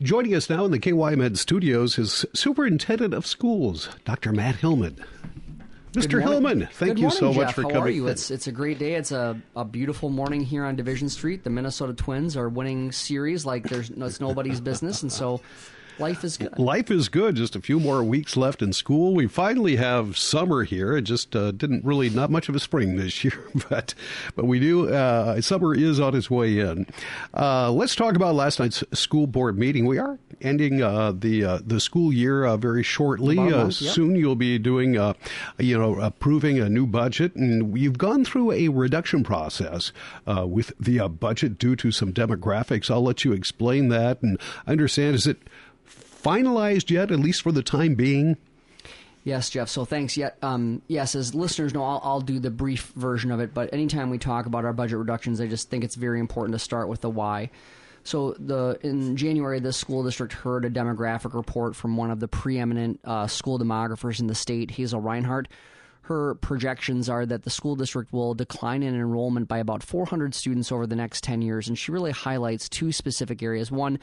Joining us now in the KYMN studios is Superintendent of Schools, Dr. Matt Hillmann. Mr. Hillmann, thank Good you morning, so Jeff. much for How coming. are you? It's it's a great day. It's a, a beautiful morning here on Division Street. The Minnesota Twins are winning series like there's it's nobody's business, and so life is good. Life is good. Just a few more weeks left in school. We finally have summer here. It just uh, didn't really not much of a spring this year, but but we do. Uh, summer is on its way in. Uh, let's talk about last night's school board meeting. We are ending uh, the uh, the school year uh, very shortly. Uh, month, yep. Soon you'll be doing, uh, you know, approving a new budget, and you've gone through a reduction process uh, with the uh, budget due to some demographics. I'll let you explain that. And I understand is it finalized yet, at least for the time being? Yes, Jeff. So thanks. Yet, um, yes, as listeners know, I'll, I'll do the brief version of it. But anytime we talk about our budget reductions, I just think it's very important to start with the why. So the in January, the school district heard a demographic report from one of the preeminent uh, school demographers in the state, Hazel Reinhardt. Her projections are that the school district will decline in enrollment by about 400 students over the next 10 years, and she really highlights two specific areas. One,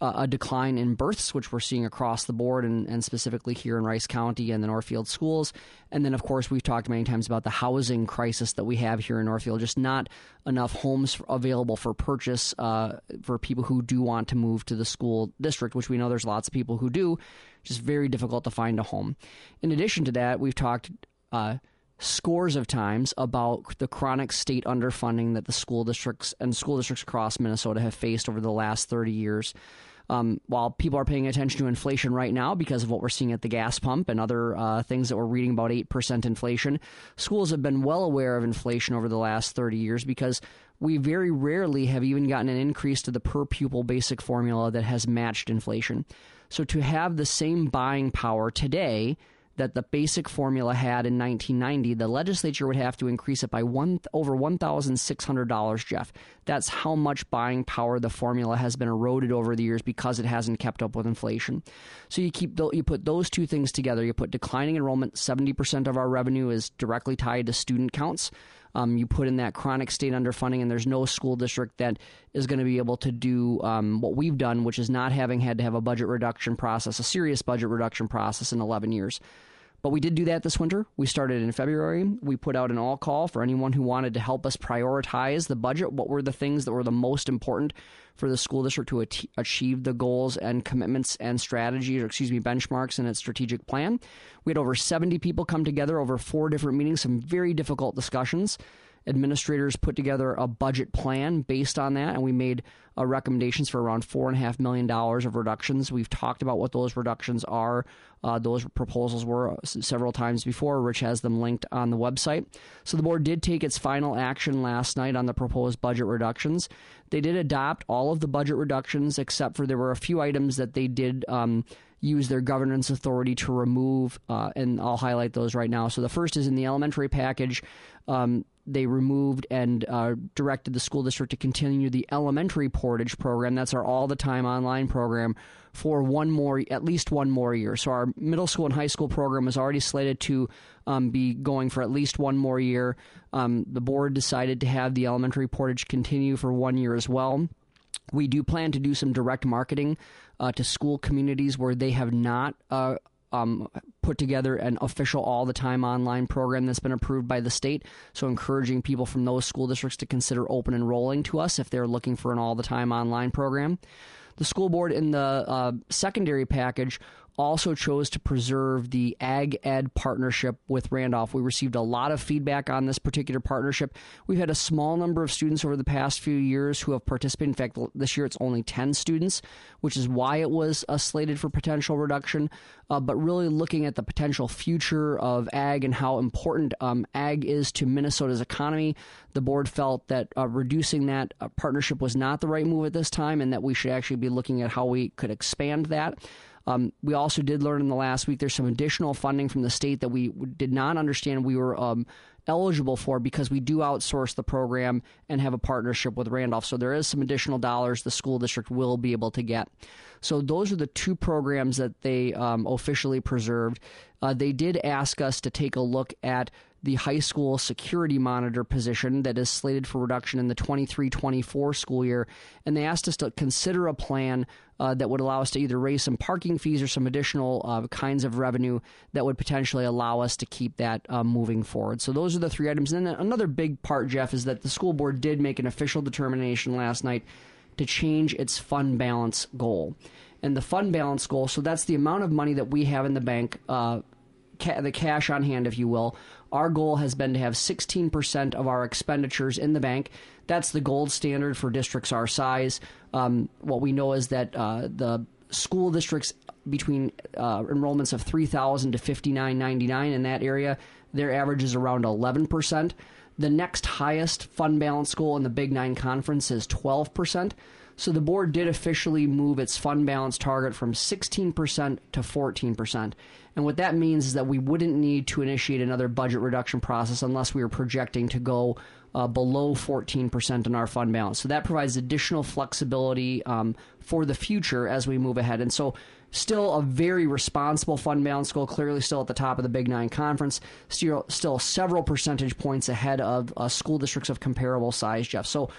a decline in births, which we're seeing across the board, and, and specifically here in Rice County and the Northfield schools. And then, of course, we've talked many times about the housing crisis that we have here in Northfield. Just not enough homes available for purchase uh, for people who do want to move to the school district, which we know there's lots of people who do. Just very difficult to find a home. In addition to that, we've talked uh, scores of times about the chronic state underfunding that the school districts and school districts across Minnesota have faced over the last 30 years. Um, while people are paying attention to inflation right now because of what we're seeing at the gas pump and other uh, things that we're reading about 8% inflation, schools have been well aware of inflation over the last 30 years because we very rarely have even gotten an increase to the per pupil basic formula that has matched inflation. So to have the same buying power today that the basic formula had in 1990, the legislature would have to increase it by one over $1,600, Jeff. That's how much buying power the formula has been eroded over the years because it hasn't kept up with inflation. So you keep you put those two things together. You put declining enrollment. 70% of our revenue is directly tied to student counts. Um, you put in that chronic state underfunding, and there's no school district that is going to be able to do um, what we've done, which is not having had to have a budget reduction process, a serious budget reduction process in 11 years. But we did do that this winter. We started in February. We put out an all call for anyone who wanted to help us prioritize the budget. What were the things that were the most important for the school district to ati- achieve the goals and commitments and strategies, or excuse me, benchmarks in its strategic plan? We had over 70 people come together over four different meetings, some very difficult discussions administrators put together a budget plan based on that, and we made uh, recommendations for around four and a half million dollars of reductions. We've talked about what those reductions are. Uh, those proposals were several times before. Rich has them linked on the website. So the board did take its final action last night on the proposed budget reductions. They did adopt all of the budget reductions, except for there were a few items that they did. Um, use their governance authority to remove, uh, and I'll highlight those right now. So the first is in the elementary package. Um, they removed and uh, directed the school district to continue the elementary portage program. That's our all the time online program for one more, at least one more year. So our middle school and high school program is already slated to um, be going for at least one more year. Um, the board decided to have the elementary portage continue for one year as well. We do plan to do some direct marketing uh, to school communities where they have not uh, um, put together an official all the time online program that's been approved by the state. So, encouraging people from those school districts to consider open enrolling to us if they're looking for an all the time online program. The school board in the uh, secondary package also chose to preserve the Ag Ed partnership with Randolph. We received a lot of feedback on this particular partnership. We've had a small number of students over the past few years who have participated. In fact, this year it's only 10 students, which is why it was uh, slated for potential reduction. Uh, but really looking at the potential future of ag and how important um, ag is to Minnesota's economy, the board felt that uh, reducing that uh, partnership was not the right move at this time and that we should actually be looking at how we could expand that. Um, we also did learn in the last week there's some additional funding from the state that we did not understand we were um, eligible for because we do outsource the program and have a partnership with Randolph. So there is some additional dollars the school district will be able to get. So those are the two programs that they um, officially preserved. Uh, they did ask us to take a look at the high school security monitor position that is slated for reduction in the 23 24 school year. And they asked us to consider a plan uh, that would allow us to either raise some parking fees or some additional uh, kinds of revenue that would potentially allow us to keep that uh, moving forward. So those are the three items. And then another big part, Jeff, is that the school board did make an official determination last night to change its fund balance goal. And the fund balance goal, so that's the amount of money that we have in the bank, uh, ca- the cash on hand, if you will. Our goal has been to have 16% of our expenditures in the bank. That's the gold standard for districts our size. Um, what we know is that uh, the school districts between uh, enrollments of 3,000 to 59.99 in that area, their average is around 11%. The next highest fund balance goal in the Big Nine Conference is 12%. So the board did officially move its fund balance target from 16% to 14%. And what that means is that we wouldn't need to initiate another budget reduction process unless we were projecting to go uh, below 14% in our fund balance. So that provides additional flexibility um, for the future as we move ahead. And so, still a very responsible fund balance goal, clearly still at the top of the Big Nine Conference, still, still several percentage points ahead of uh, school districts of comparable size, Jeff. So,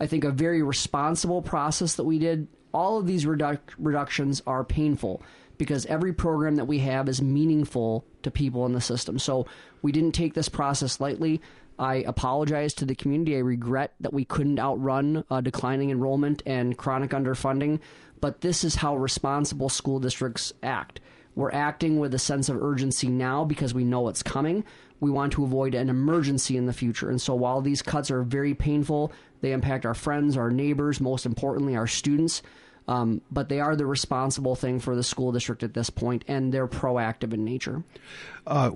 I think a very responsible process that we did. All of these redu- reductions are painful because every program that we have is meaningful to people in the system. So we didn't take this process lightly. I apologize to the community. I regret that we couldn't outrun uh, declining enrollment and chronic underfunding, but this is how responsible school districts act. We're acting with a sense of urgency now because we know it's coming. We want to avoid an emergency in the future. And so while these cuts are very painful, they impact our friends, our neighbors, most importantly, our students. Um, but they are the responsible thing for the school district at this point, and they're proactive in nature. Uh,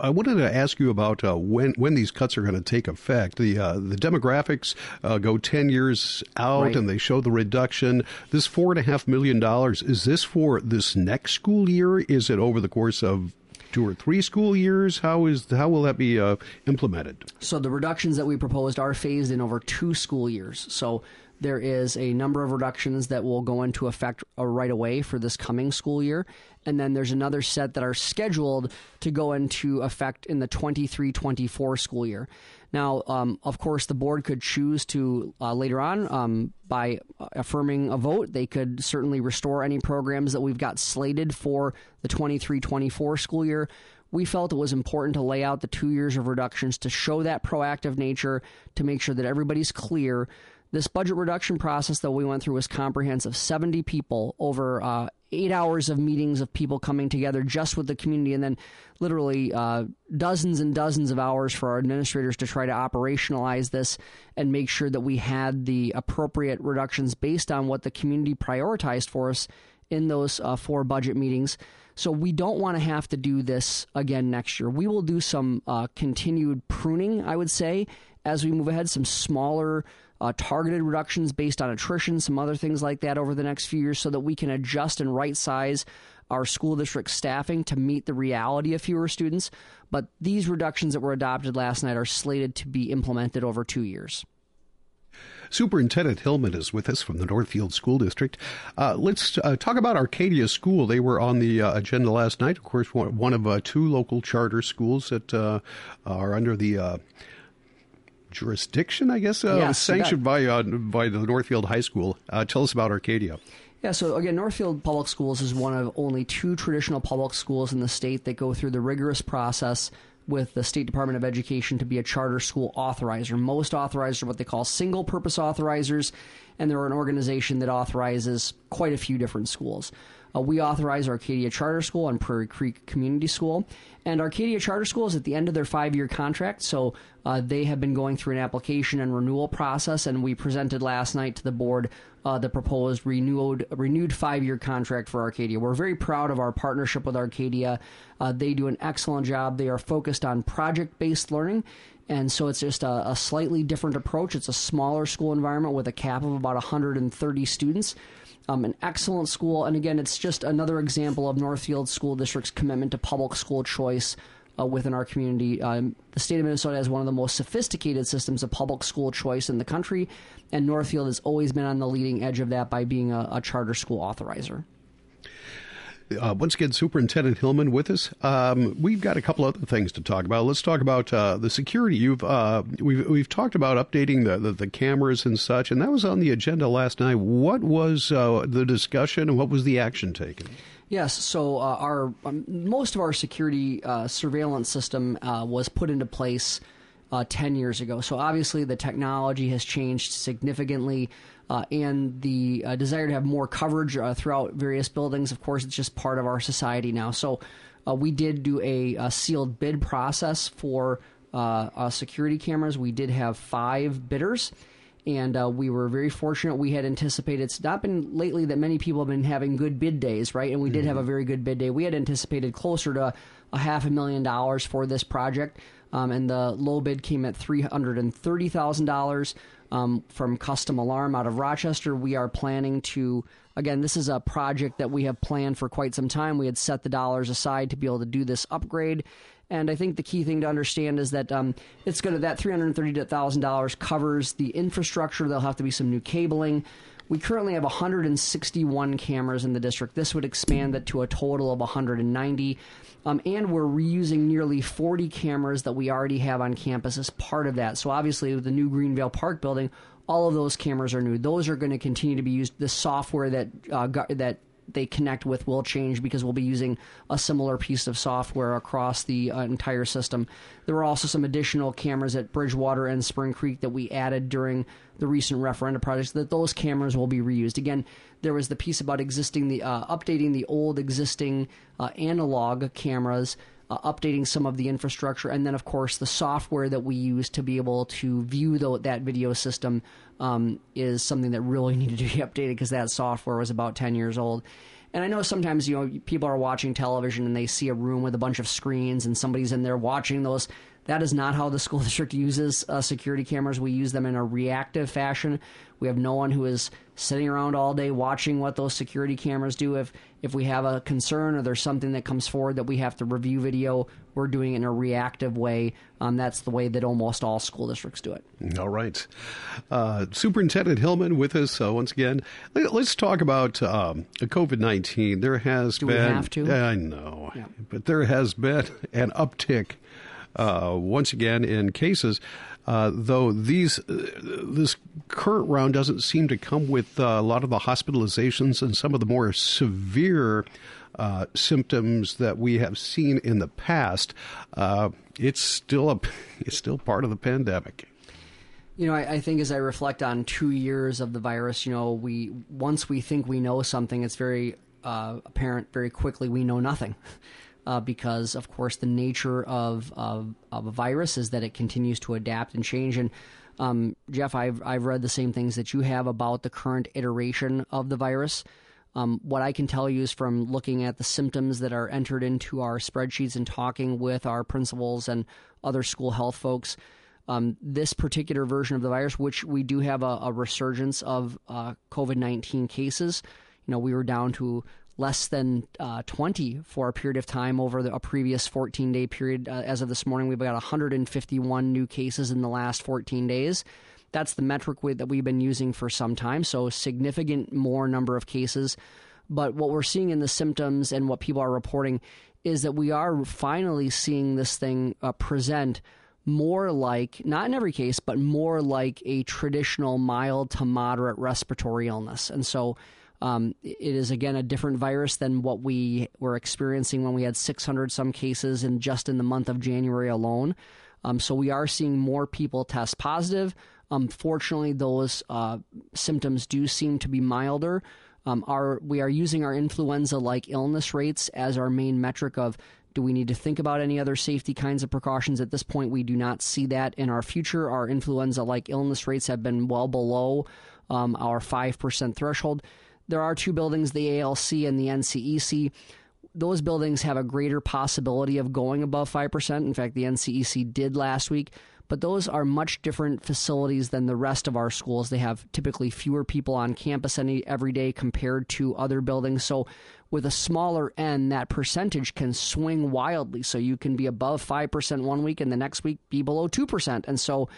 I wanted to ask you about uh, when when these cuts are going to take effect. The uh, the demographics uh, go ten years out, right. and they show the reduction. This four and a half million dollars is this for this next school year? Is it over the course of two or three school years? How is how will that be uh, implemented? So the reductions that we proposed are phased in over two school years. So there is a number of reductions that will go into effect uh, right away for this coming school year. And then there's another set that are scheduled to go into effect in the 23 24 school year. Now, um, of course, the board could choose to uh, later on, um, by affirming a vote, they could certainly restore any programs that we've got slated for the 23 24 school year. We felt it was important to lay out the two years of reductions to show that proactive nature, to make sure that everybody's clear. This budget reduction process that we went through was comprehensive 70 people over uh, eight hours of meetings of people coming together just with the community, and then literally uh, dozens and dozens of hours for our administrators to try to operationalize this and make sure that we had the appropriate reductions based on what the community prioritized for us in those uh, four budget meetings. So we don't want to have to do this again next year. We will do some uh, continued pruning, I would say, as we move ahead, some smaller uh, targeted reductions based on attrition, some other things like that over the next few years so that we can adjust and right size our school district staffing to meet the reality of fewer students. But these reductions that were adopted last night are slated to be implemented over two years. Superintendent Hillmann is with us from the Northfield School District. Uh, let's uh, talk about Arcadia School. They were on the uh, agenda last night. Of course, one, of uh, two local charter schools that uh, are under the uh, jurisdiction, I guess, uh, sanctioned by uh, by the Northfield High School. Uh, tell us about Arcadia. Yeah, so again, Northfield Public Schools is one of only two traditional public schools in the state that go through the rigorous process with the State Department of Education to be a charter school authorizer. Most authorizers are what they call single purpose authorizers, and they're an organization that authorizes quite a few different schools. Uh, we authorize Arcadia Charter School and Prairie Creek Community School. And Arcadia Charter School is at the end of their five year contract, so uh, they have been going through an application and renewal process, and we presented last night to the board uh, the proposed renewed renewed five year contract for Arcadia. We're very proud of our partnership with Arcadia. Uh, they do an excellent job. They are focused on project based learning. And so it's just a, a slightly different approach. It's a smaller school environment with a cap of about 130 students. Um, an excellent school. And again, it's just another example of Northfield School District's commitment to public school choice uh, within our community. Um, the state of Minnesota has one of the most sophisticated systems of public school choice in the country, and Northfield has always been on the leading edge of that by being a, a charter school authorizer. Uh, once again, Superintendent Hillmann with us. Um, we've got a couple other things to talk about. Let's talk about uh, the security. You've uh, we've we've talked about updating the, the, the cameras and such, and that was on the agenda last night. What was uh, the discussion, and what was the action taken? Yes, so uh, our um, most of our security uh, surveillance system was put into place. 10 years ago. So obviously the technology has changed significantly uh, and the uh, desire to have more coverage uh, throughout various buildings. Of course, it's just part of our society now. So uh, we did do a, a, sealed bid process for uh, uh, security cameras. We did have five bidders. And we were very fortunate. We had anticipated. It's not been lately that many people have been having good bid days, right? And we mm-hmm. did have a mm-hmm. very good bid day. We had anticipated closer to a half a million dollars for this project, um, and the low bid came at three hundred and thirty thousand dollars um, from Custom Alarm out of Rochester. We are planning to, again, this is a project that we have planned for quite some time. We had set the dollars aside to be able to do this upgrade. And I think the key thing to understand is that um, it's going to that three hundred thirty thousand dollars covers the infrastructure. There'll have to be some new cabling. We currently have 161 cameras in the district. This would expand that to a total of 190. Um, and we're reusing nearly 40 cameras that we already have on campus as part of that. So obviously, with the new Greenvale Park building, all of those cameras are new. Those are going to continue to be used. The software that uh, that they connect with will change because we'll be using a similar piece of software across the uh, entire system. There were also some additional cameras at Bridgewater and Spring Creek that we added during the recent referenda projects that those cameras will be reused. Again, there was the piece about existing the uh, updating the old existing uh, analog cameras uh, updating some of the infrastructure, and then of course the software that we use to be able to view the, that video system um, is something that really needed to be updated because that software was about ten years old. And I know sometimes you know people are watching television and they see a room with a bunch of screens and somebody's in there watching those. That is not how the school district uses uh, security cameras. We use them in a reactive fashion. We have no one who is sitting around all day watching what those security cameras do. If if we have a concern or there's something that comes forward that we have to review video, we're doing it in a reactive way. Um, that's the way that almost all school districts do it. All right. Uh, Superintendent Hillmann with us uh, once again. Let's talk about um, COVID 19. There has do been. We have to? I know. Yeah. But there has been an uptick uh, once again in cases. Uh, though these uh, this current round doesn't seem to come with uh, a lot of the hospitalizations and some of the more severe uh, symptoms that we have seen in the past. Uh, it's still a it's still part of the pandemic. You know, I, I, think as I reflect on two years of the virus, you know, we once we think we know something, it's very apparent very quickly we know nothing uh, because, of course, the nature of, of, of a virus is that it continues to adapt and change. And um, Jeff, I've I've read the same things that you have about the current iteration of the virus. Um, what I can tell you is from looking at the symptoms that are entered into our spreadsheets and talking with our principals and other school health folks. Um, this particular version of the virus, which we do have a, a resurgence of uh, COVID 19 cases, you know, we were down to less than uh, 20 for a period of time over the, a previous 14 day period. Uh, as of this morning, we've got 151 new cases in the last 14 days. That's the metric that we've been using for some time, so significant more number of cases. But what we're seeing in the symptoms and what people are reporting is that we are finally seeing this thing uh, present more like, not in every case, but more like a traditional mild to moderate respiratory illness. And so um, it is again a different virus than what we were experiencing when we had 600 some cases in just in the month of January alone. Um, so we are seeing more people test positive. Unfortunately, those uh, symptoms do seem to be milder. Um, our, we are using our influenza like illness rates as our main metric of do we need to think about any other safety kinds of precautions? At this point, we do not see that in our future. Our influenza like illness rates have been well below um, our 5% threshold there are two buildings, the ALC and the NCEC. Those buildings have a greater possibility of going above 5%. In fact, the NCEC did last week. But those are much different facilities than the rest of our schools. They have typically fewer people on campus any, every day compared to other buildings. So, with a smaller N, that percentage can swing wildly. So, you can be above 5% one week and the next week be below 2%. And so,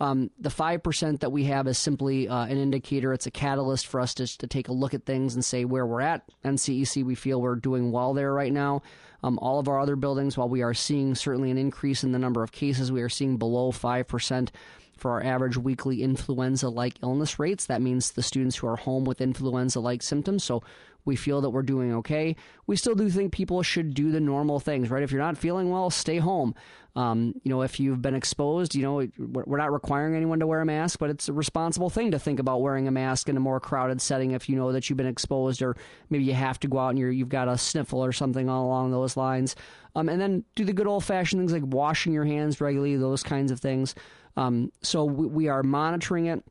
Um, the 5% that we have is simply uh, an indicator. It's a catalyst for us to, to take a look at things and say where we're at. NCEC, we feel we're doing well there right now. Um, all of our other buildings, while we are seeing certainly an increase in the number of cases, we are seeing below 5% for our average weekly influenza like illness rates. That means the students who are home with influenza like symptoms. So we feel that we're doing okay. We still do think people should do the normal things, right? If you're not feeling well, stay home. Um, you know, if you've been exposed, you know, we're not requiring anyone to wear a mask, but it's a responsible thing to think about wearing a mask in a more crowded setting if you know that you've been exposed, or maybe you have to go out and you're, you've got a sniffle or something along those lines. Um, and then do the good old fashioned things like washing your hands regularly, those kinds of things. Um, so we, we are monitoring it.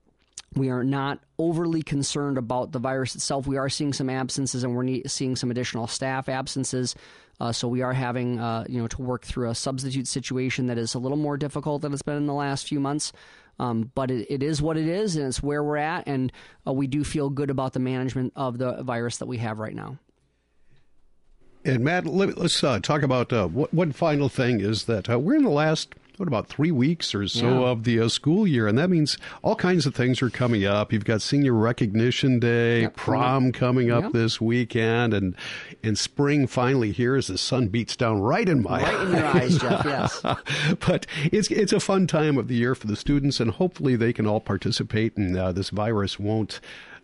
We are not overly concerned about the virus itself. We are seeing some absences, and we're seeing some additional staff absences. Uh, so we are having, uh, you know, to work through a substitute situation that is a little more difficult than it's been in the last few months. Um, but it, it is what it is, and it's where we're at, and uh, we do feel good about the management of the virus that we have right now. And Matt, let, us uh, talk about uh, one final thing is that uh, we're in the last what about three weeks or so yeah. of the uh, school year, and that means all kinds of things are coming up. You've got Senior Recognition Day, yep. prom coming up yep. this weekend, and and spring finally here as the sun beats down right in my right in your eyes, Jeff. Yes, but it's it's a fun time of the year for the students, and hopefully they can all participate, and uh, this virus won't.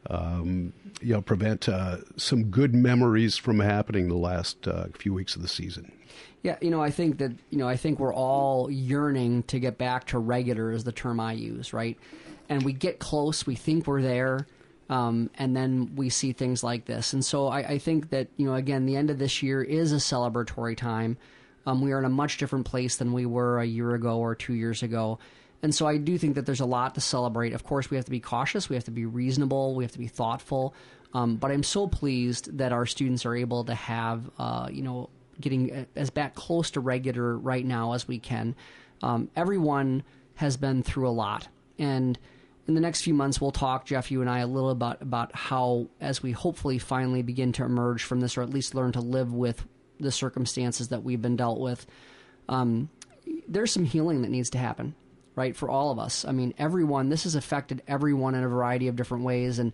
Um, you know, prevent uh, some good memories from happening the last uh, few weeks of the season. Yeah, you know, I think that you know, I think we're all yearning to get back to regular, is the term I use, right? And we get close, we think we're there, um, and then we see things like this. And so I, I, think that you know, again, the end of this year is a celebratory time. Um, we are in a much different place than we were a year ago or two years ago. And so I do think that there's a lot to celebrate. Of course, we have to be cautious, we have to be reasonable, we have to be thoughtful. Um, but I'm so pleased that our students are able to have, uh, you know, getting as back close to regular right now as we can. Um, everyone has been through a lot, and in the next few months, we'll talk, Jeff, you and I, a little about about how, as we hopefully finally begin to emerge from this, or at least learn to live with the circumstances that we've been dealt with. Um, there's some healing that needs to happen, right, for all of us. I mean, everyone. This has affected everyone in a variety of different ways, and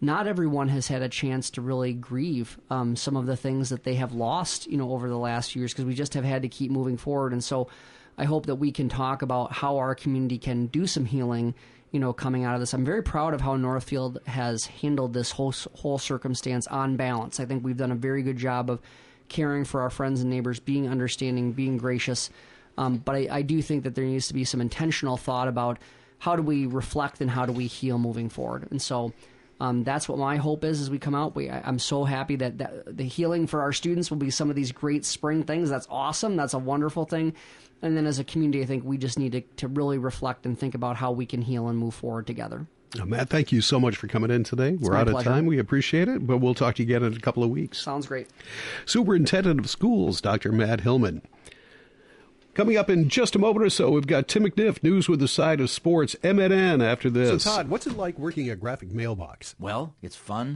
not everyone has had a chance to really grieve um, some of the things that they have lost, you know, over the last years because we just have had to keep moving forward. And so, I hope that we can talk about how our community can do some healing, you know, coming out of this. I'm very proud of how Northfield has handled this whole whole circumstance on balance. I think we've done a very good job of caring for our friends and neighbors, being understanding, being gracious. Um, but I, I do think that there needs to be some intentional thought about how do we reflect and how do we heal moving forward. And so um, that's what my hope is as we come out. We, I, am so happy that, that the healing for our students will be some of these great spring things. That's awesome. That's a wonderful thing. And then as a community, I think we just need to, to really reflect and think about how we can heal and move forward together. Matt, thank you so much for coming in today. It's We're out pleasure. of time. We appreciate it, but we'll talk to you again in a couple of weeks. Sounds great. Superintendent of Schools, Dr. Matt Hillmann. Coming up in just a moment or so, we've got Tim McNiff, news with the side of sports, MNN after this. So, Todd, what's it like working a graphic mailbox? Well, it's fun